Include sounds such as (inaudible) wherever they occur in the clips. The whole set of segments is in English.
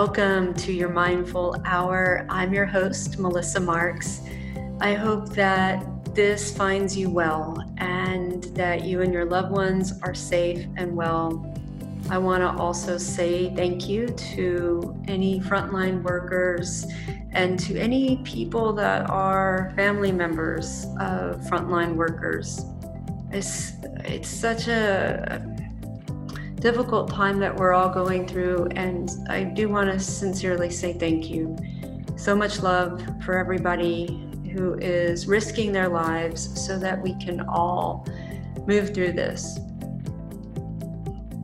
Welcome to your Mindful Hour. I'm your host, Melissa Marks. I hope that this finds you well and that you and your loved ones are safe and well. I want to also say thank you to any frontline workers and to any people that are family members of frontline workers. It's, it's such a difficult time that we're all going through. And I do want to sincerely say thank you. So much love for everybody who is risking their lives so that we can all move through this.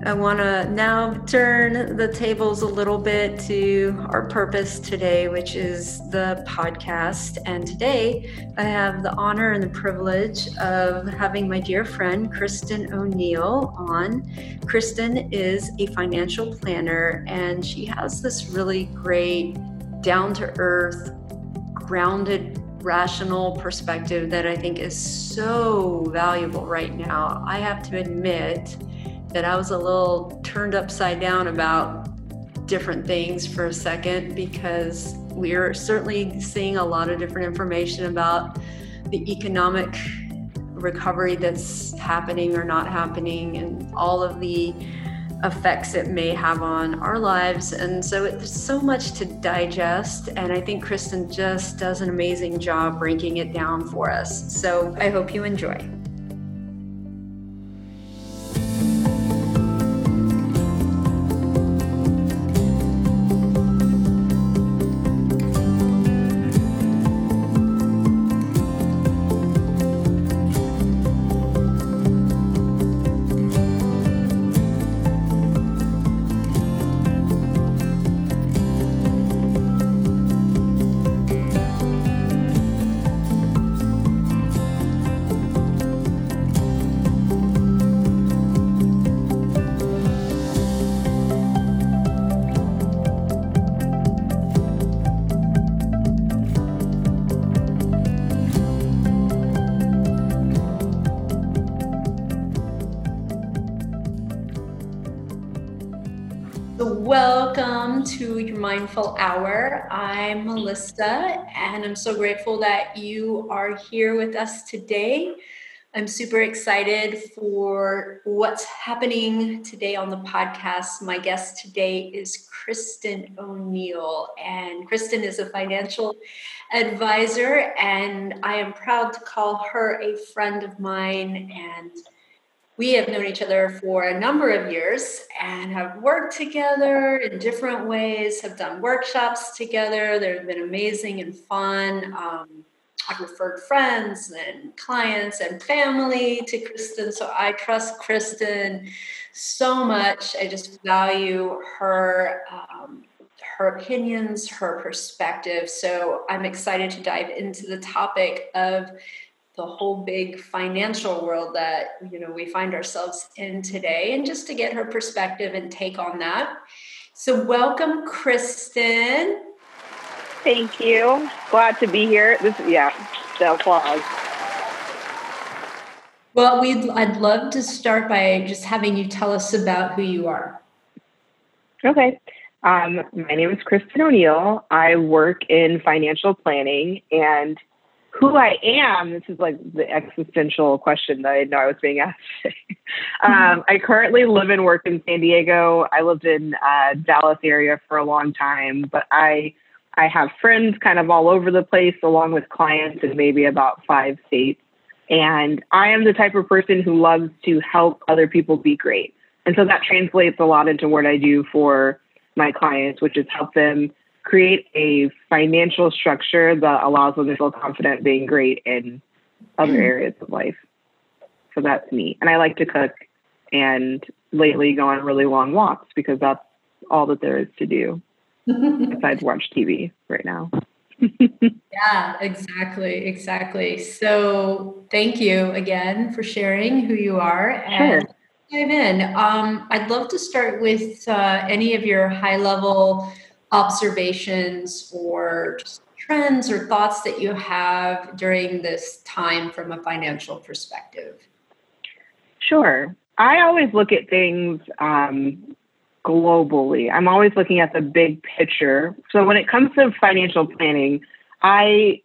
I want to now turn the tables a little bit to our purpose today, which is the podcast. And today I have the honor and the privilege of having my dear friend Kristen O'Neill on. Kristen is a financial planner and she has this really great, down to earth, grounded rational perspective that I think is so valuable right now. I have to admit that I was a little turned upside down about different things for a second because we're certainly seeing a lot of different information about the economic recovery that's happening or not happening and all of the effects it may have on our lives. And so it's so much to digest. And I think Kristen just does an amazing job breaking it down for us. So I hope you enjoy. To your Mindful Hour. I'm Melissa, and I'm so grateful that you are here with us today. I'm super excited for what's happening today on the podcast. My guest today is Kristen O'Neill, and Kristen is a financial advisor, and I am proud to call her a friend of mine and we have known each other for a number of years and have worked together in different ways, have done workshops together. They've been amazing and fun. Um, I've referred friends and clients and family to Kristen. So I trust Kristen so much. I just value her. Um, her opinions, her perspective. So I'm excited to dive into the topic of the whole big financial world that you know we find ourselves in today. And just to get her perspective and take on that. So welcome kristen. Thank you. Glad to be here. This yeah the applause. Well we'd i'd love to start by just having you tell us about who you are. Okay. Um, my name is kristen o'neill. I work in financial planning and who I am, this is like the existential question that I know I was being asked. (laughs) um, I currently live and work in San Diego. I lived in uh, Dallas area for a long time, but I I have friends kind of all over the place, along with clients in maybe about five states. And I am the type of person who loves to help other people be great. And so that translates a lot into what I do for my clients, which is help them create a financial structure that allows them to feel confident being great in other mm. areas of life. So that's me. And I like to cook and lately go on really long walks because that's all that there is to do (laughs) besides watch TV right now. (laughs) yeah, exactly, exactly. So thank you again for sharing who you are and sure. dive in. Um, I'd love to start with uh, any of your high level observations or trends or thoughts that you have during this time from a financial perspective? Sure. I always look at things um, globally. I'm always looking at the big picture. So when it comes to financial planning, I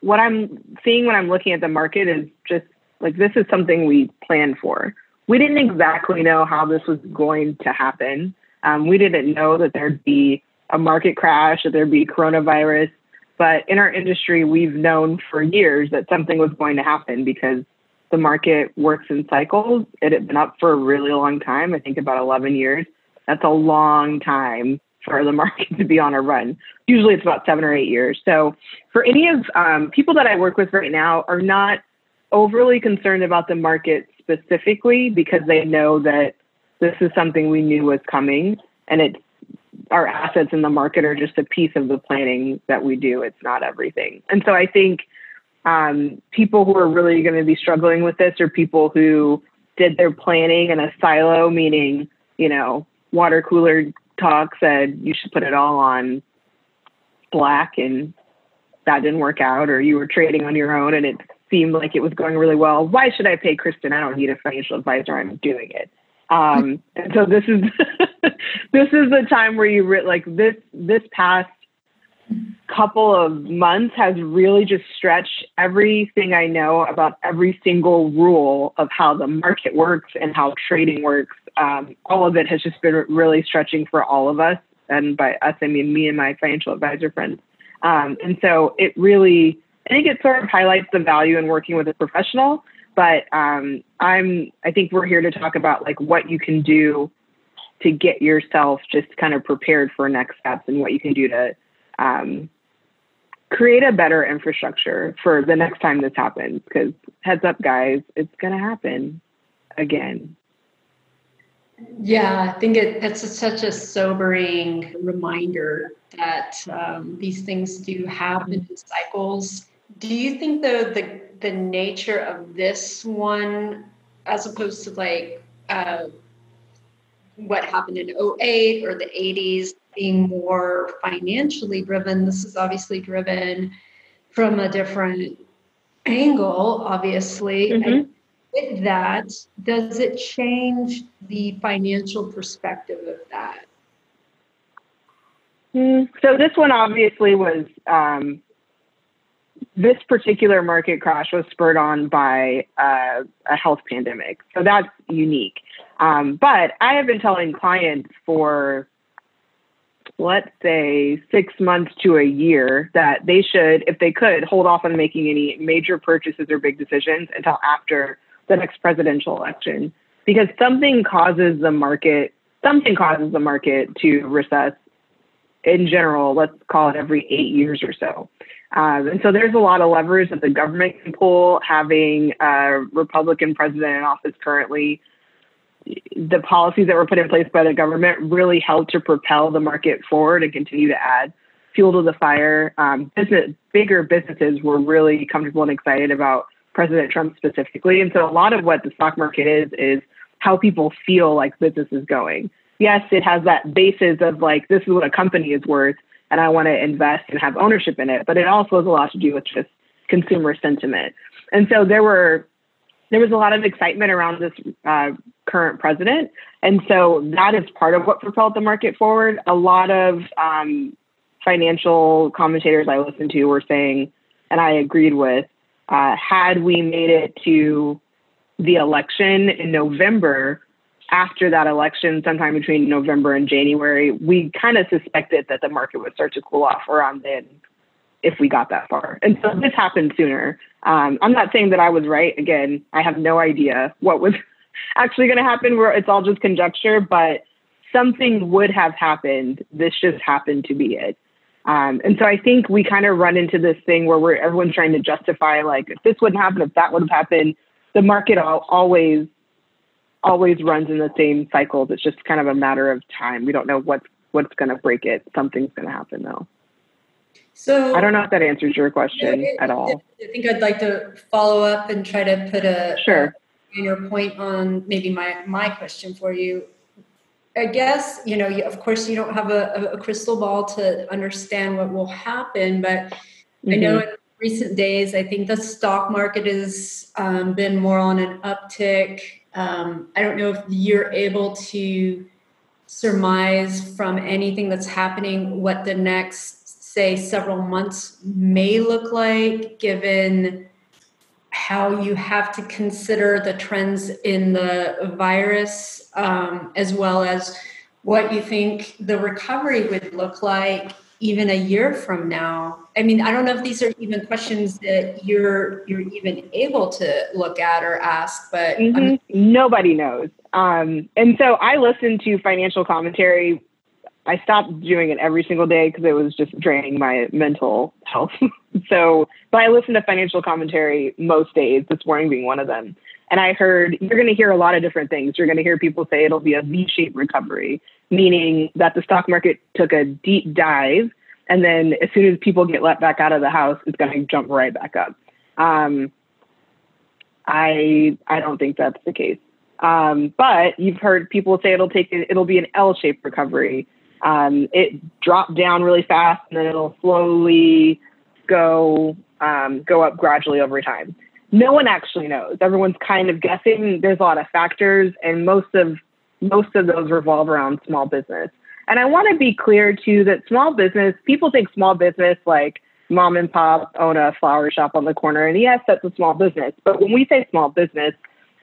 what I'm seeing when I'm looking at the market is just like this is something we planned for. We didn't exactly know how this was going to happen. Um, we didn't know that there'd be a market crash, that there'd be coronavirus. But in our industry, we've known for years that something was going to happen because the market works in cycles. It had been up for a really long time, I think about 11 years. That's a long time for the (laughs) market to be on a run. Usually it's about seven or eight years. So for any of um, people that I work with right now are not overly concerned about the market specifically because they know that this is something we knew was coming and it's our assets in the market are just a piece of the planning that we do. It's not everything. And so I think um, people who are really going to be struggling with this are people who did their planning in a silo, meaning, you know, water cooler talk said you should put it all on black and that didn't work out, or you were trading on your own and it seemed like it was going really well. Why should I pay Kristen? I don't need a financial advisor. I'm doing it. Um, and so this is (laughs) this is the time where you re- like this this past couple of months has really just stretched everything I know about every single rule of how the market works and how trading works. Um, all of it has just been really stretching for all of us. And by us, I mean me and my financial advisor friends. Um, and so it really, I think it sort of highlights the value in working with a professional. But um, I'm, I think we're here to talk about like what you can do to get yourself just kind of prepared for next steps and what you can do to um, create a better infrastructure for the next time this happens. Because heads up, guys, it's going to happen again. Yeah, I think it, it's a, such a sobering reminder that um, these things do happen in cycles. Do you think, though, the the nature of this one, as opposed to like uh, what happened in 08 or the 80s, being more financially driven. This is obviously driven from a different angle, obviously. Mm-hmm. with that, does it change the financial perspective of that? Mm, so this one obviously was um, this particular market crash was spurred on by uh, a health pandemic, so that's unique. Um, but I have been telling clients for let's say six months to a year that they should, if they could, hold off on making any major purchases or big decisions until after the next presidential election. Because something causes the market, something causes the market to recess in general, let's call it every eight years or so. Um, and so there's a lot of levers that the government can pull. Having a Republican president in office currently the policies that were put in place by the government really helped to propel the market forward and continue to add fuel to the fire. Um, business, bigger businesses were really comfortable and excited about President Trump specifically. And so a lot of what the stock market is, is how people feel like business is going. Yes, it has that basis of like, this is what a company is worth, and I want to invest and have ownership in it. But it also has a lot to do with just consumer sentiment. And so there were there was a lot of excitement around this uh, current president. And so that is part of what propelled the market forward. A lot of um, financial commentators I listened to were saying, and I agreed with, uh, had we made it to the election in November, after that election, sometime between November and January, we kind of suspected that the market would start to cool off around then if we got that far. And so this happened sooner. Um, I'm not saying that I was right. Again, I have no idea what was (laughs) actually going to happen. Where it's all just conjecture, but something would have happened. This just happened to be it. Um, and so I think we kind of run into this thing where we're everyone's trying to justify like if this wouldn't happen, if that would have happened. The market always always runs in the same cycles. It's just kind of a matter of time. We don't know what's what's going to break it. Something's going to happen though. So I don't know if that answers your question at all. I think I'd like to follow up and try to put a sure your point on maybe my my question for you. I guess you know, of course, you don't have a, a crystal ball to understand what will happen, but mm-hmm. I know mm-hmm. in recent days, I think the stock market has um, been more on an uptick. Um, I don't know if you're able to surmise from anything that's happening what the next, say, several months may look like, given how you have to consider the trends in the virus, um, as well as what you think the recovery would look like even a year from now. I mean i don't know if these are even questions that you're you're even able to look at or ask but mm-hmm. nobody knows. Um, and so i listen to financial commentary. I stopped doing it every single day because it was just draining my mental health. (laughs) So but i listen to financial commentary most days this morning being one of them and I heard you're going to hear a lot of different things. You're going to hear people say it'll be a V shaped recovery, meaning that the stock market took a deep dive. And then as soon as people get let back out of the house, it's going to jump right back up. Um, I I don't think that's the case. Um, but you've heard people say it'll take it'll be an L-shaped recovery. Um, it dropped down really fast and then it'll slowly go um, go up gradually over time no one actually knows. Everyone's kind of guessing. There's a lot of factors, and most of most of those revolve around small business. And I want to be clear too that small business people think small business like mom and pop own a flower shop on the corner, and yes, that's a small business. But when we say small business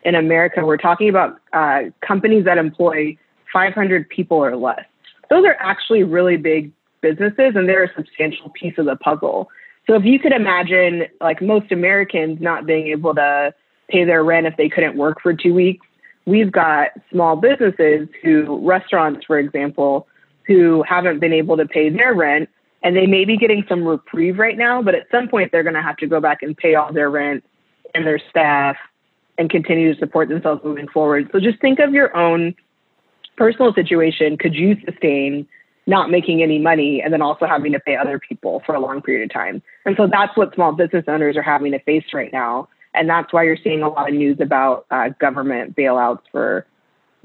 in America, we're talking about uh, companies that employ 500 people or less. Those are actually really big businesses, and they're a substantial piece of the puzzle. So if you could imagine, like most Americans not being able to pay their rent if they couldn't work for two weeks, we've got small businesses who, restaurants, for example, who haven't been able to pay their rent and they may be getting some reprieve right now, but at some point they're going to have to go back and pay all their rent and their staff and continue to support themselves moving forward. So just think of your own personal situation. Could you sustain not making any money and then also having to pay other people for a long period of time. And so that's what small business owners are having to face right now. And that's why you're seeing a lot of news about uh, government bailouts for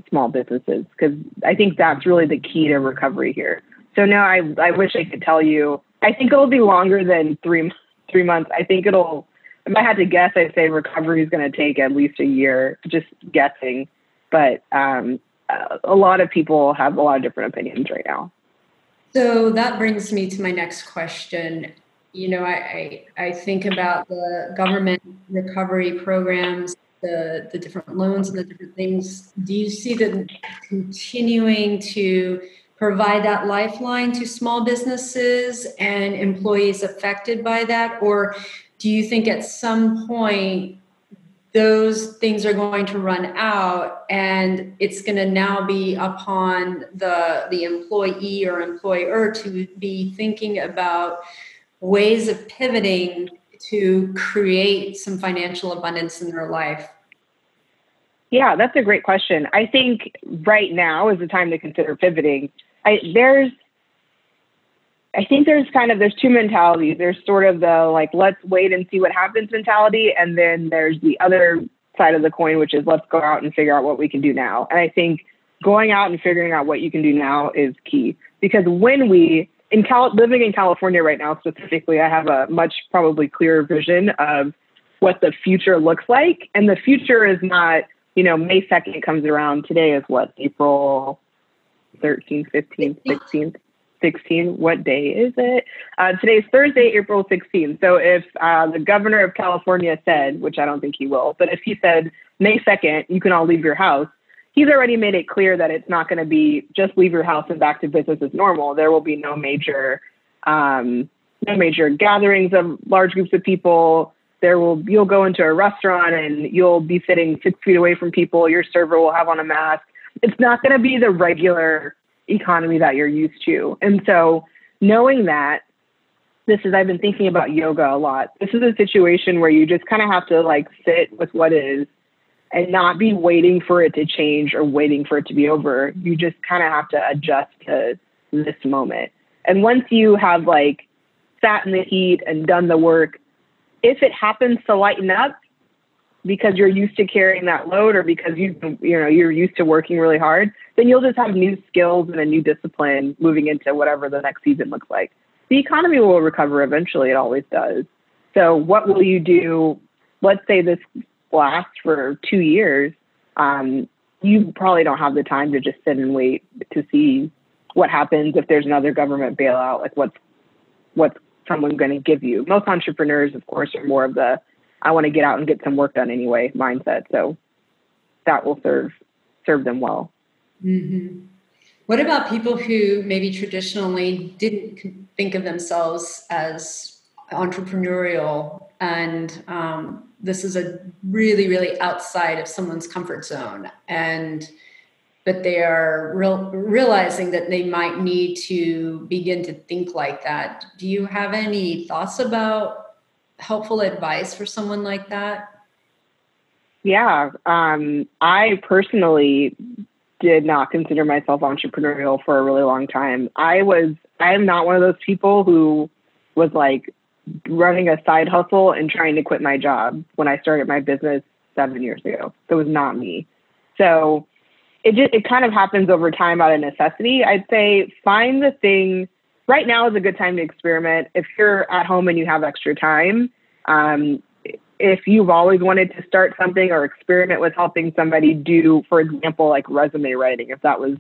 small businesses, because I think that's really the key to recovery here. So no, I, I wish I could tell you, I think it'll be longer than three, three months. I think it'll, if I had to guess, I'd say recovery is going to take at least a year, just guessing. But um, a lot of people have a lot of different opinions right now. So that brings me to my next question. You know, I, I, I think about the government recovery programs, the, the different loans and the different things. Do you see them continuing to provide that lifeline to small businesses and employees affected by that? Or do you think at some point those things are going to run out and it's going to now be upon the the employee or employer to be thinking about ways of pivoting to create some financial abundance in their life. Yeah that's a great question. I think right now is the time to consider pivoting. I, there's I think there's kind of there's two mentalities. There's sort of the like let's wait and see what happens mentality, and then there's the other side of the coin, which is let's go out and figure out what we can do now. And I think going out and figuring out what you can do now is key because when we in Cal- living in California right now specifically, I have a much probably clearer vision of what the future looks like, and the future is not you know May second comes around. Today is what April 13th, 15th, 16th. 16. What day is it? Uh, today's Thursday, April 16th. So if uh, the governor of California said, which I don't think he will, but if he said May 2nd, you can all leave your house, he's already made it clear that it's not going to be just leave your house and back to business as normal. There will be no major, um, no major gatherings of large groups of people. There will you'll go into a restaurant and you'll be sitting six feet away from people. Your server will have on a mask. It's not going to be the regular economy that you're used to. And so knowing that this is I've been thinking about yoga a lot. This is a situation where you just kind of have to like sit with what is and not be waiting for it to change or waiting for it to be over. You just kind of have to adjust to this moment. And once you have like sat in the heat and done the work, if it happens to lighten up because you're used to carrying that load or because you you know you're used to working really hard, then you'll just have new skills and a new discipline moving into whatever the next season looks like. The economy will recover eventually, it always does. So, what will you do? Let's say this lasts for two years. Um, you probably don't have the time to just sit and wait to see what happens if there's another government bailout. Like what's what's someone going to give you? Most entrepreneurs, of course, are more of the I want to get out and get some work done anyway mindset. So that will serve serve them well. Mm-hmm. What about people who maybe traditionally didn't think of themselves as entrepreneurial and um, this is a really really outside of someone's comfort zone and but they are real, realizing that they might need to begin to think like that do you have any thoughts about helpful advice for someone like that yeah um, i personally did not consider myself entrepreneurial for a really long time i was i am not one of those people who was like running a side hustle and trying to quit my job when I started my business seven years ago. It was not me. So it just it kind of happens over time out of necessity. I'd say find the thing. Right now is a good time to experiment. If you're at home and you have extra time, um, if you've always wanted to start something or experiment with helping somebody do, for example, like resume writing, if that was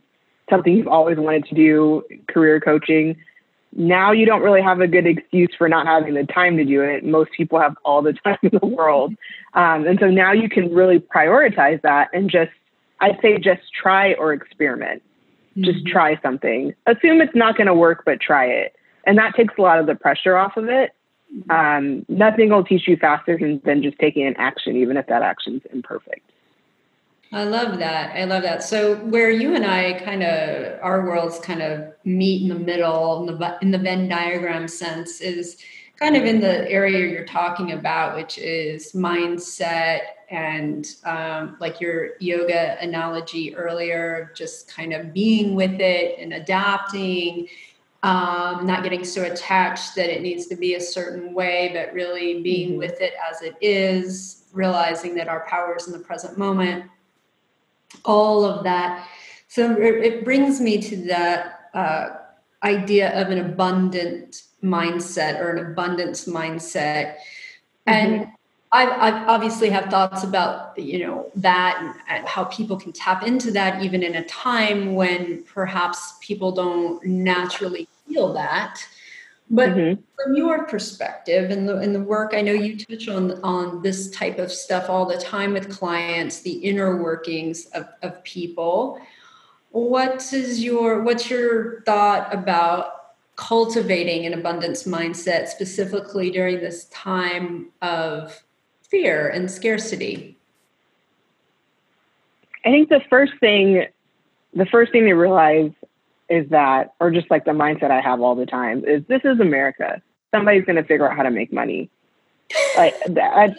something you've always wanted to do, career coaching, now you don't really have a good excuse for not having the time to do it. Most people have all the (laughs) time in the world. Um, and so now you can really prioritize that and just, I'd say, just try or experiment. Mm-hmm. Just try something. Assume it's not going to work, but try it. And that takes a lot of the pressure off of it. Um, nothing will teach you faster than, than just taking an action, even if that action's imperfect. I love that. I love that. So where you and I kind of our worlds kind of meet in the middle in the in the Venn diagram sense is kind of in the area you're talking about, which is mindset and um, like your yoga analogy earlier, just kind of being with it and adapting, um, not getting so attached that it needs to be a certain way, but really being mm-hmm. with it as it is, realizing that our power is in the present moment all of that. So it brings me to that uh, idea of an abundant mindset or an abundance mindset. Mm-hmm. And I, I obviously have thoughts about you know that and, and, how people can tap into that even in a time when perhaps people don't naturally feel that. But mm-hmm. from your perspective and the, and the work, I know you touch on, on this type of stuff all the time with clients, the inner workings of, of people. What is your, what's your thought about cultivating an abundance mindset specifically during this time of fear and scarcity? I think the first thing, the first thing to realize is that, or just like the mindset I have all the time, is this is America. Somebody's going to figure out how to make money. (laughs) Like that,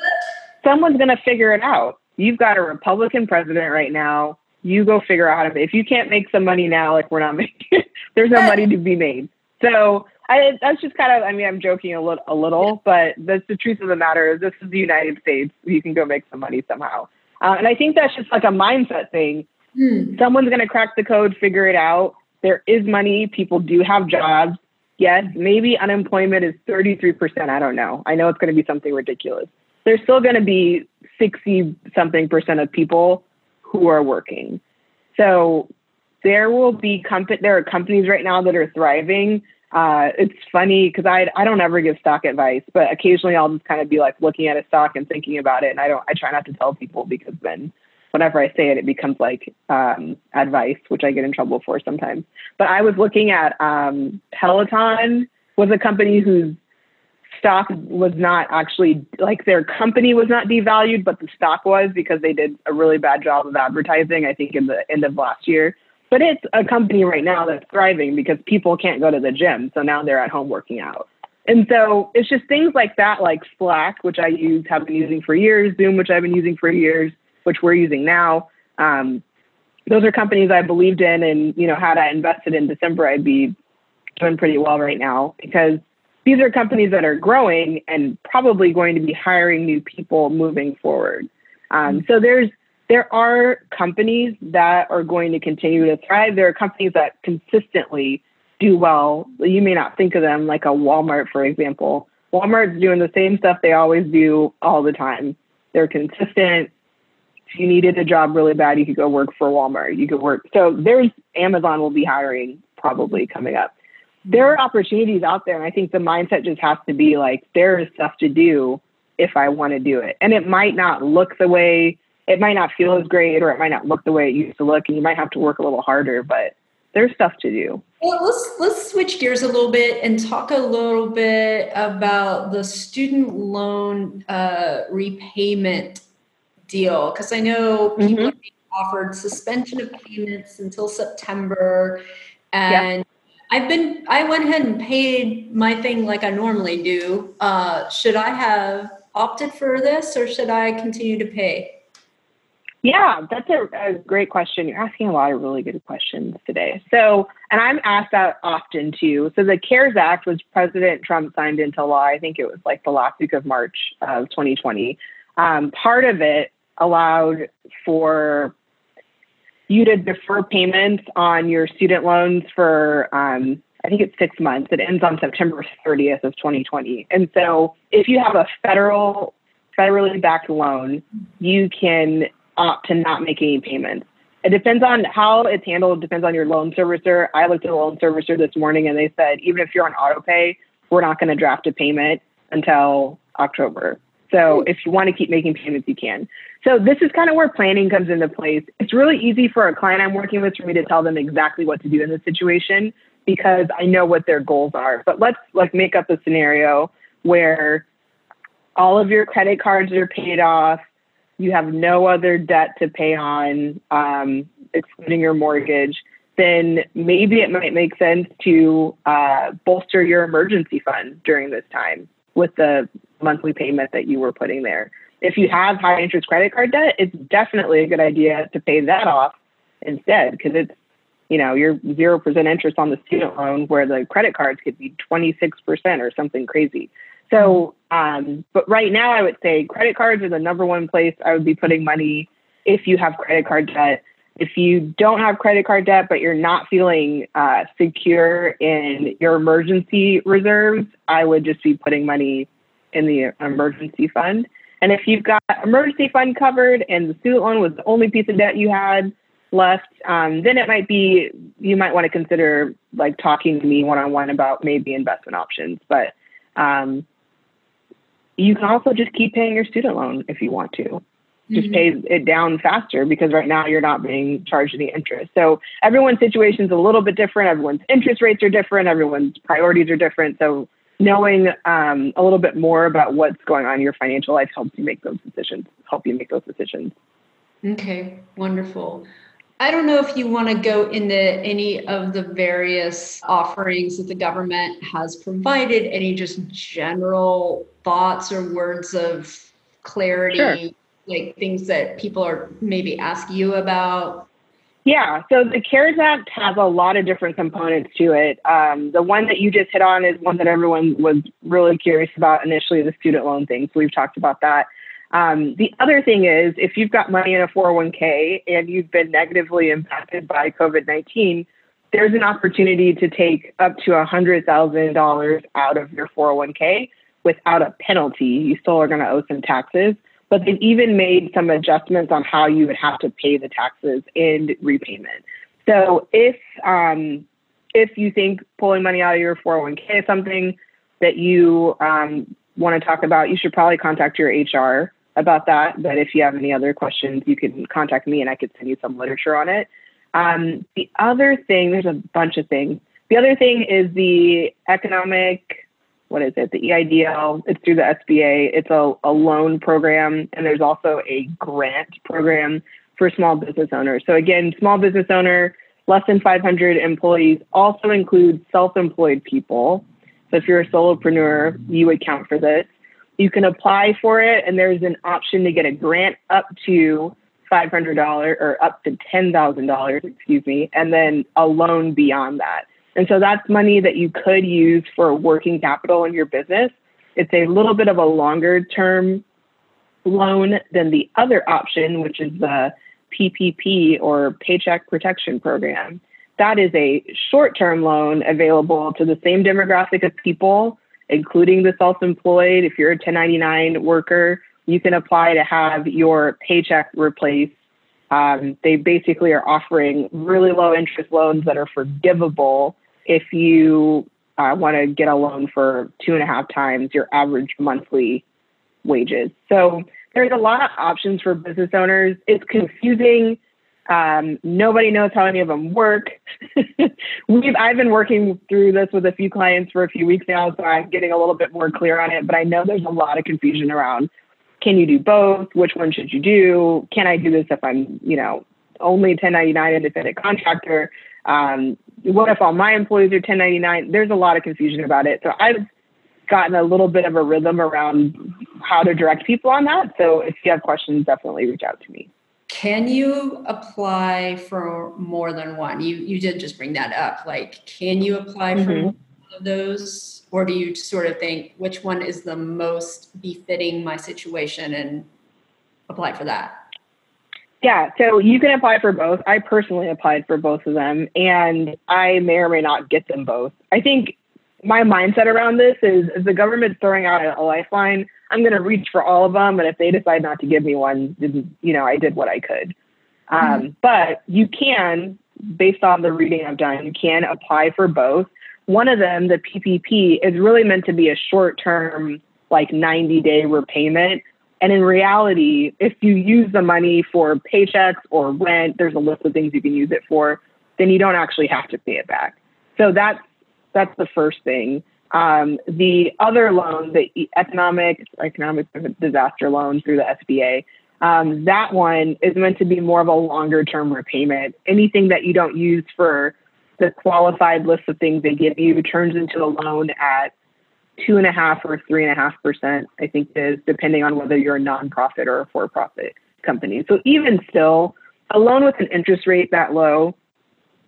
someone's going to figure it out. You've got a Republican president right now. You go figure out how to. If you can't make some money now, like we're not (laughs) making, there's no money to be made. So I, that's just kind of. I mean, I'm joking a little, a little, but that's the truth of the matter. Is this is the United States. You can go make some money somehow. Uh, and I think that's just like a mindset thing. Hmm. Someone's going to crack the code, figure it out there is money. People do have jobs. Yes, maybe unemployment is 33%. I don't know. I know it's going to be something ridiculous. There's still going to be 60 something percent of people who are working. So there will be comp- there are companies right now that are thriving. Uh, it's funny because I I don't ever give stock advice, but occasionally I'll just kind of be like looking at a stock and thinking about it, and I don't I try not to tell people because then whenever I say it, it becomes like um, advice, which I get in trouble for sometimes. But I was looking at um, Peloton was a company whose stock was not actually like their company was not devalued, but the stock was because they did a really bad job of advertising. I think in the end of last year. But it's a company right now that's thriving because people can't go to the gym, so now they're at home working out. And so it's just things like that, like Slack, which I use, have been using for years, Zoom, which I've been using for years, which we're using now. Um, those are companies I believed in, and you know, had I invested in December, I'd be doing pretty well right now because these are companies that are growing and probably going to be hiring new people moving forward. Um, so there's there are companies that are going to continue to thrive. There are companies that consistently do well. You may not think of them like a Walmart, for example. Walmart's doing the same stuff they always do all the time. They're consistent If you needed a job really bad, you could go work for Walmart. You could work. So there's Amazon will be hiring probably coming up. There are opportunities out there. And I think the mindset just has to be like, there is stuff to do if I want to do it. And it might not look the way, it might not feel as great, or it might not look the way it used to look. And you might have to work a little harder, but there's stuff to do. Well, let's let's switch gears a little bit and talk a little bit about the student loan uh, repayment deal because I know people mm-hmm. are being offered suspension of payments until September, and yeah. I've been I went ahead and paid my thing like I normally do. Uh, should I have opted for this or should I continue to pay? Yeah, that's a, a, great question. You're asking a lot of really good questions today. So, and I'm asked that often too. So, the CARES Act was President Trump signed into law. I think it was like the last week of March of 2020. Um, part of it allowed for you to defer payments on your student loans for, um, I think it's six months. It ends on September 30th of 2020. And so, if you have a federal federally backed loan, you can opt to not make any payments. It depends on how it's handled, it depends on your loan servicer. I looked at the loan servicer this morning and they said, even if you're on auto pay, we're not going to draft a payment until October. So hmm. if you want to keep making payments, you can. So this is kind of where planning comes into place. It's really easy for a client I'm working with for me to tell them exactly what to do in this situation because I know what their goals are. But let's like make up a scenario where all of your credit cards are paid off, you have no other debt to pay on, um, excluding your mortgage, then maybe it might make sense to uh, bolster your emergency fund during this time with the monthly payment that you were putting there. If you have high interest credit card debt, it's definitely a good idea to pay that off instead because it's you know you're zero percent interest on the student loan where the credit cards could be 26 percent or something crazy so, um, but right now, I would say credit cards are the number one place I would be putting money if you have credit card debt. If you don't have credit card debt, but you're not feeling uh, secure in your emergency reserves, I would just be putting money in the emergency fund. And if you've got emergency fund covered and the student loan was the only piece of debt you had left, um, then it might be you might want to consider like talking to me one on one about maybe investment options. But um, you can also just keep paying your student loan if you want to. Just mm-hmm. pay it down faster because right now you're not being charged any interest. So everyone's situation is a little bit different. Everyone's interest rates are different. Everyone's priorities are different. So knowing um, a little bit more about what's going on in your financial life helps you make those decisions. Help you make those decisions. Okay, wonderful. I don't know if you want to go into any of the various offerings that the government has provided, any just general thoughts or words of clarity, sure. like things that people are maybe ask you about? Yeah, so the CARES Act has a lot of different components to it. Um, the one that you just hit on is one that everyone was really curious about initially the student loan thing. So we've talked about that. Um, the other thing is, if you've got money in a 401k and you've been negatively impacted by COVID 19, there's an opportunity to take up to $100,000 out of your 401k without a penalty. You still are going to owe some taxes, but they've even made some adjustments on how you would have to pay the taxes in repayment. So if um, if you think pulling money out of your 401k is something that you um, want to talk about, you should probably contact your HR about that. But if you have any other questions, you can contact me and I could send you some literature on it. Um, the other thing, there's a bunch of things. The other thing is the economic, what is it? The EIDL. It's through the SBA. It's a, a loan program, and there's also a grant program for small business owners. So again, small business owner, less than 500 employees, also includes self-employed people. So if you're a solopreneur, you would count for this. You can apply for it, and there's an option to get a grant up to $500 or up to $10,000, excuse me, and then a loan beyond that. And so that's money that you could use for working capital in your business. It's a little bit of a longer term loan than the other option, which is the PPP or Paycheck Protection Program. That is a short term loan available to the same demographic of people including the self employed. If you're a 1099 worker, You can apply to have your paycheck replaced. Um, they basically are offering really low interest loans that are forgivable if you uh, want to get a loan for two and a half times your average monthly wages. So there's a lot of options for business owners. It's confusing. Um, nobody knows how any of them work. (laughs) We've I've been working through this with a few clients for a few weeks now, so I'm getting a little bit more clear on it. But I know there's a lot of confusion around can you do both? Which one should you do? Can I do this if I'm, you know, only 1099 independent contractor? Um, what if all my employees are 1099? There's a lot of confusion about it. So I've gotten a little bit of a rhythm around how to direct people on that. So if you have questions, definitely reach out to me. Can you apply for more than one? You you did just bring that up. Like, can you apply for mm-hmm. of those, or do you sort of think which one is the most befitting my situation and apply for that? Yeah, so you can apply for both. I personally applied for both of them, and I may or may not get them both. I think my mindset around this is if the government's throwing out a, lifeline, I'm going to reach for all of them. And if they decide not to give me one, you know, I did what I could. Um, mm-hmm. But you can, based on the reading I've done, you can apply for both. One of them, the PPP, is really meant to be a short term, like 90 day repayment. And in reality, if you use the money for paychecks or rent, there's a list of things you can use it for, then you don't actually have to pay it back. So that's that's the first thing. Um, the other loan, the economic economic disaster loan through the SBA, um, that one is meant to be more of a longer term repayment. Anything that you don't use for the qualified list of things they give you turns into a loan at two and a half or three and a half percent, I think is depending on whether you're a nonprofit or a for profit company. So even still, a loan with an interest rate that low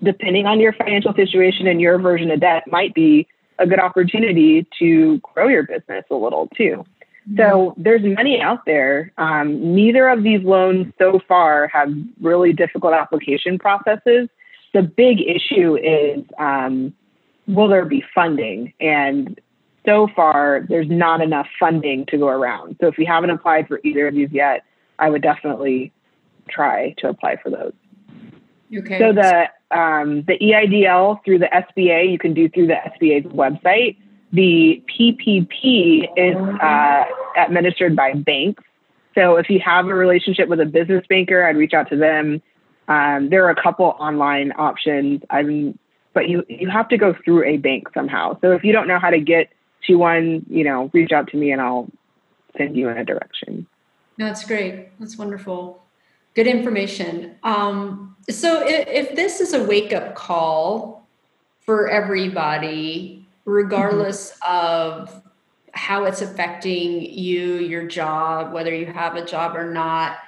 depending on your financial situation and your version of debt, might be a good opportunity to grow your business a little too. So mm-hmm. there's many out there. Um, neither of these loans so far have really difficult application processes. The big issue is um, will there be funding? And so far, there's not enough funding to go around. So if you haven't applied for either of these yet, I would definitely try to apply for those. Okay. So the um, the EIDL through the SBA you can do through the SBA's website. The PPP is uh, administered by banks. So if you have a relationship with a business banker, I'd reach out to them. Um, there are a couple online options. I'm, but you you have to go through a bank somehow. So if you don't know how to get to one, you know, reach out to me and I'll send you in a direction. That's great. That's wonderful. Good information. Um, so, if, if, this is a wake up call for everybody, regardless mm-hmm. of how it's affecting you, your job, whether you have a job or not,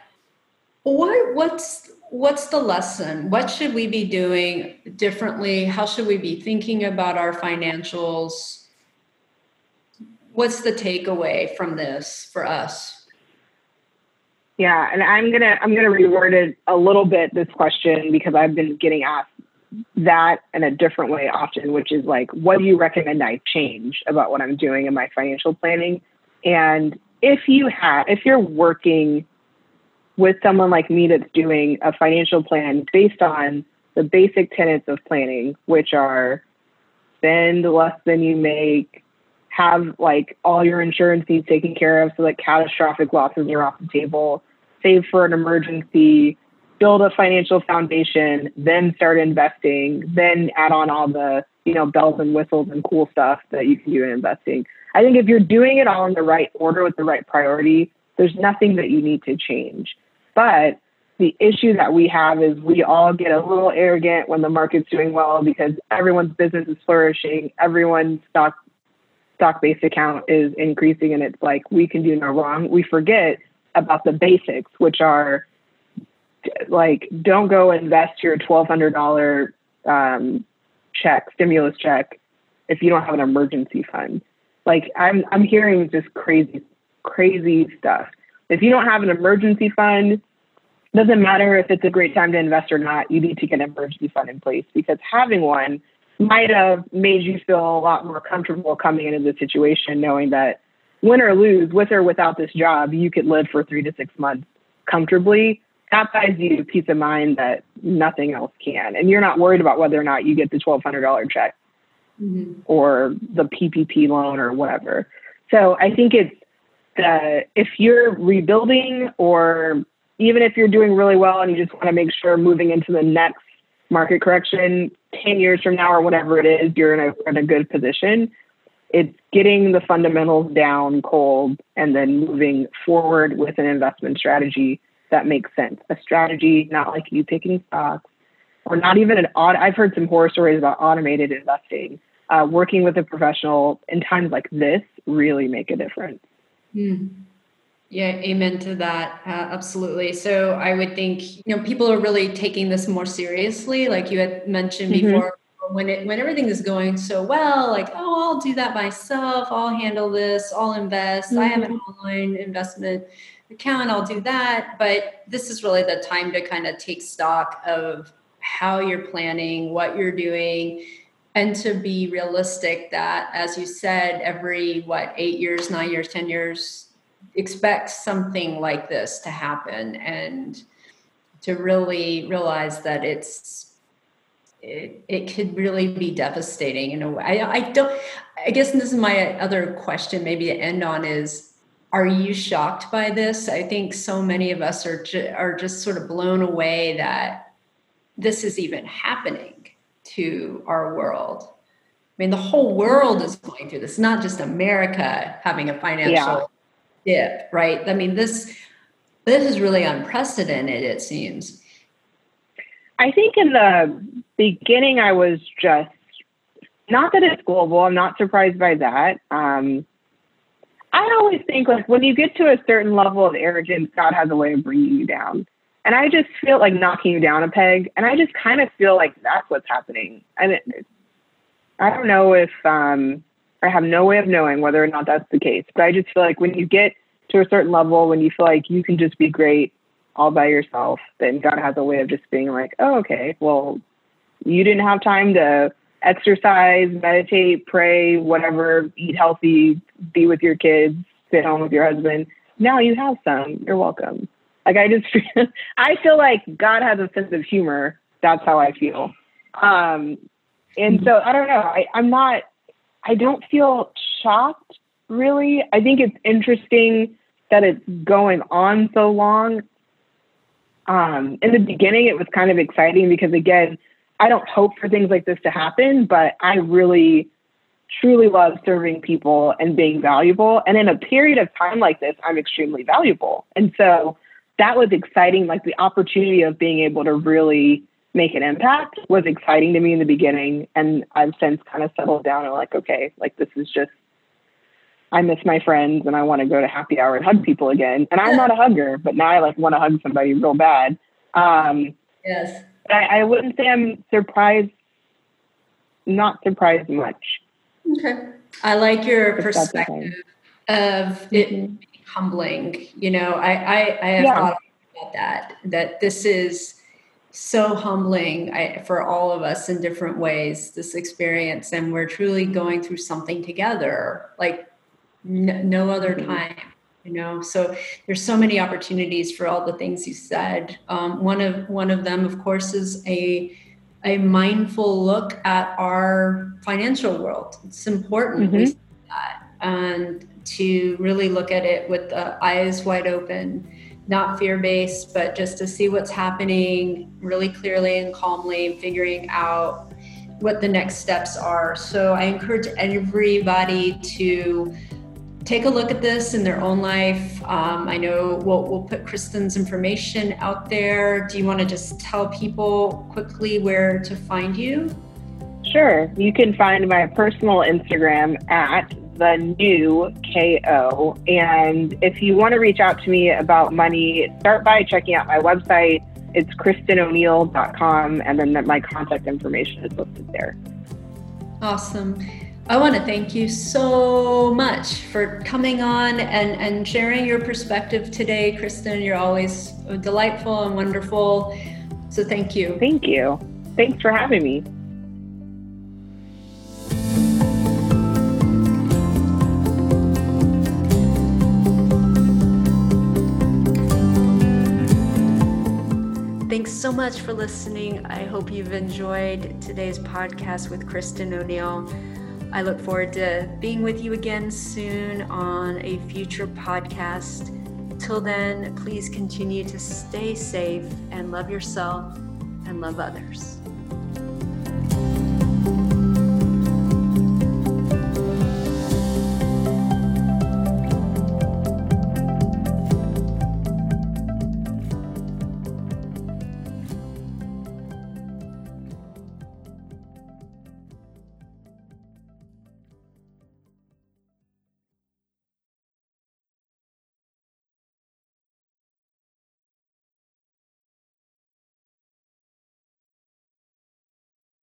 what what's what's the lesson? What should we be doing differently? How should we be thinking about our financials? What's the takeaway from this for us? Yeah, and I'm gonna I'm gonna reword it a little bit this question because I've been getting asked that in a different way often, which is like, what do you recommend I change about what I'm doing in my financial planning? And if you have if you're working with someone like me that's doing a financial plan based on the basic tenets of planning, which are spend less than you make, have like all your insurance needs taken care of so that catastrophic losses are off the table, save for an emergency, build a financial foundation, then start investing, then add on all the, you know, bells and whistles and cool stuff that you can do in investing. I think if you're doing it all in the right order with the right priority, there's nothing that you need to change. But the issue that we have is we all get a little arrogant when the market's doing well because everyone's business is flourishing, everyone's stock stock based account is increasing and it's like we can do no wrong. We forget about the basics, which are like don't go invest your twelve hundred dollar um, check, stimulus check, if you don't have an emergency fund. Like I'm I'm hearing just crazy crazy stuff. If you don't have an emergency fund, doesn't matter if it's a great time to invest or not, you need to get an emergency fund in place because having one might have made you feel a lot more comfortable coming into the situation knowing that win or lose, with or without this job, you could live for three to six months comfortably. That buys you peace of mind that nothing else can. And you're not worried about whether or not you get the $1,200 check mm-hmm. or the PPP loan or whatever. So I think it's the, if you're rebuilding or even if you're doing really well and you just want to make sure moving into the next market correction 10 years from now or whatever it is, you're in a, in a good position. It's getting the fundamentals down cold and then moving forward with an investment strategy that makes sense. A strategy, not like you picking stocks or not even an odd. I've heard some horror stories about automated investing. Uh, working with a professional in times like this really make a difference. Mm. Yeah, amen to that. Uh, absolutely. So I would think you know people are really taking this more seriously, like you had mentioned mm-hmm. before. When it when everything is going so well, like oh, I'll do that myself. I'll handle this. I'll invest. Mm-hmm. I have an mm-hmm. online investment account. I'll do that. But this is really the time to kind of take stock of how you're planning, what you're doing, and to be realistic that, as you said, every what eight years, nine years, ten years expect something like this to happen and to really realize that it's it, it could really be devastating in a way. I, I don't I guess this is my other question maybe to end on is are you shocked by this? I think so many of us are ju- are just sort of blown away that this is even happening to our world. I mean, the whole world is going through this, not just America having a financial yeah dip, right? I mean, this this is really unprecedented. It seems. I think in the beginning, I was just not that it's global. I'm not surprised by that. Um, I always think like when you get to a certain level of arrogance, God has a way of bringing you down. And I just feel like knocking you down a peg. And I just kind of feel like that's what's happening. And it, I don't know if um, I have no way of knowing whether or not that's the case. But I just feel like when you get to a certain level, when you feel like you can just be great all by yourself, then God has a way of just being like, oh, okay, well, you didn't have time to exercise, meditate, pray, whatever, eat healthy, be with your kids, sit home with your husband. Now you have some. You're welcome. Like I just feel, (laughs) I feel like God has a sense of humor. That's how I feel. Um, and so I don't know. I, I'm not I don't feel shocked really. I think it's interesting that it's going on so long. Um, in the beginning, it was kind of exciting because, again, I don't hope for things like this to happen, but I really, truly love serving people and being valuable. And in a period of time like this, I'm extremely valuable. And so that was exciting, like the opportunity of being able to really make an impact was exciting to me in the beginning. And I've since kind of settled down and like, okay, like this is just, I miss my friends and I want to go to happy hour and hug people again. And I'm not a hugger, but now I like want to hug somebody real bad. Um, yes. I, I wouldn't say I'm surprised, not surprised much. Okay. I like your perspective of it mm-hmm. humbling. You know, I, I, I have yeah. thought about that, that this is, so humbling I, for all of us in different ways this experience and we're truly going through something together like n- no other mm-hmm. time you know so there's so many opportunities for all the things you said um, one of one of them of course is a a mindful look at our financial world it's important mm-hmm. that and to really look at it with the eyes wide open not fear based, but just to see what's happening really clearly and calmly, and figuring out what the next steps are. So I encourage everybody to take a look at this in their own life. Um, I know we'll, we'll put Kristen's information out there. Do you want to just tell people quickly where to find you? Sure. You can find my personal Instagram at the new KO. And if you want to reach out to me about money, start by checking out my website. It's kristenoneal.com, and then my contact information is listed there. Awesome. I want to thank you so much for coming on and, and sharing your perspective today, Kristen. You're always delightful and wonderful. So thank you. Thank you. Thanks for having me. Thanks so much for listening. I hope you've enjoyed today's podcast with Kristen O'Neill. I look forward to being with you again soon on a future podcast. Till then, please continue to stay safe and love yourself and love others.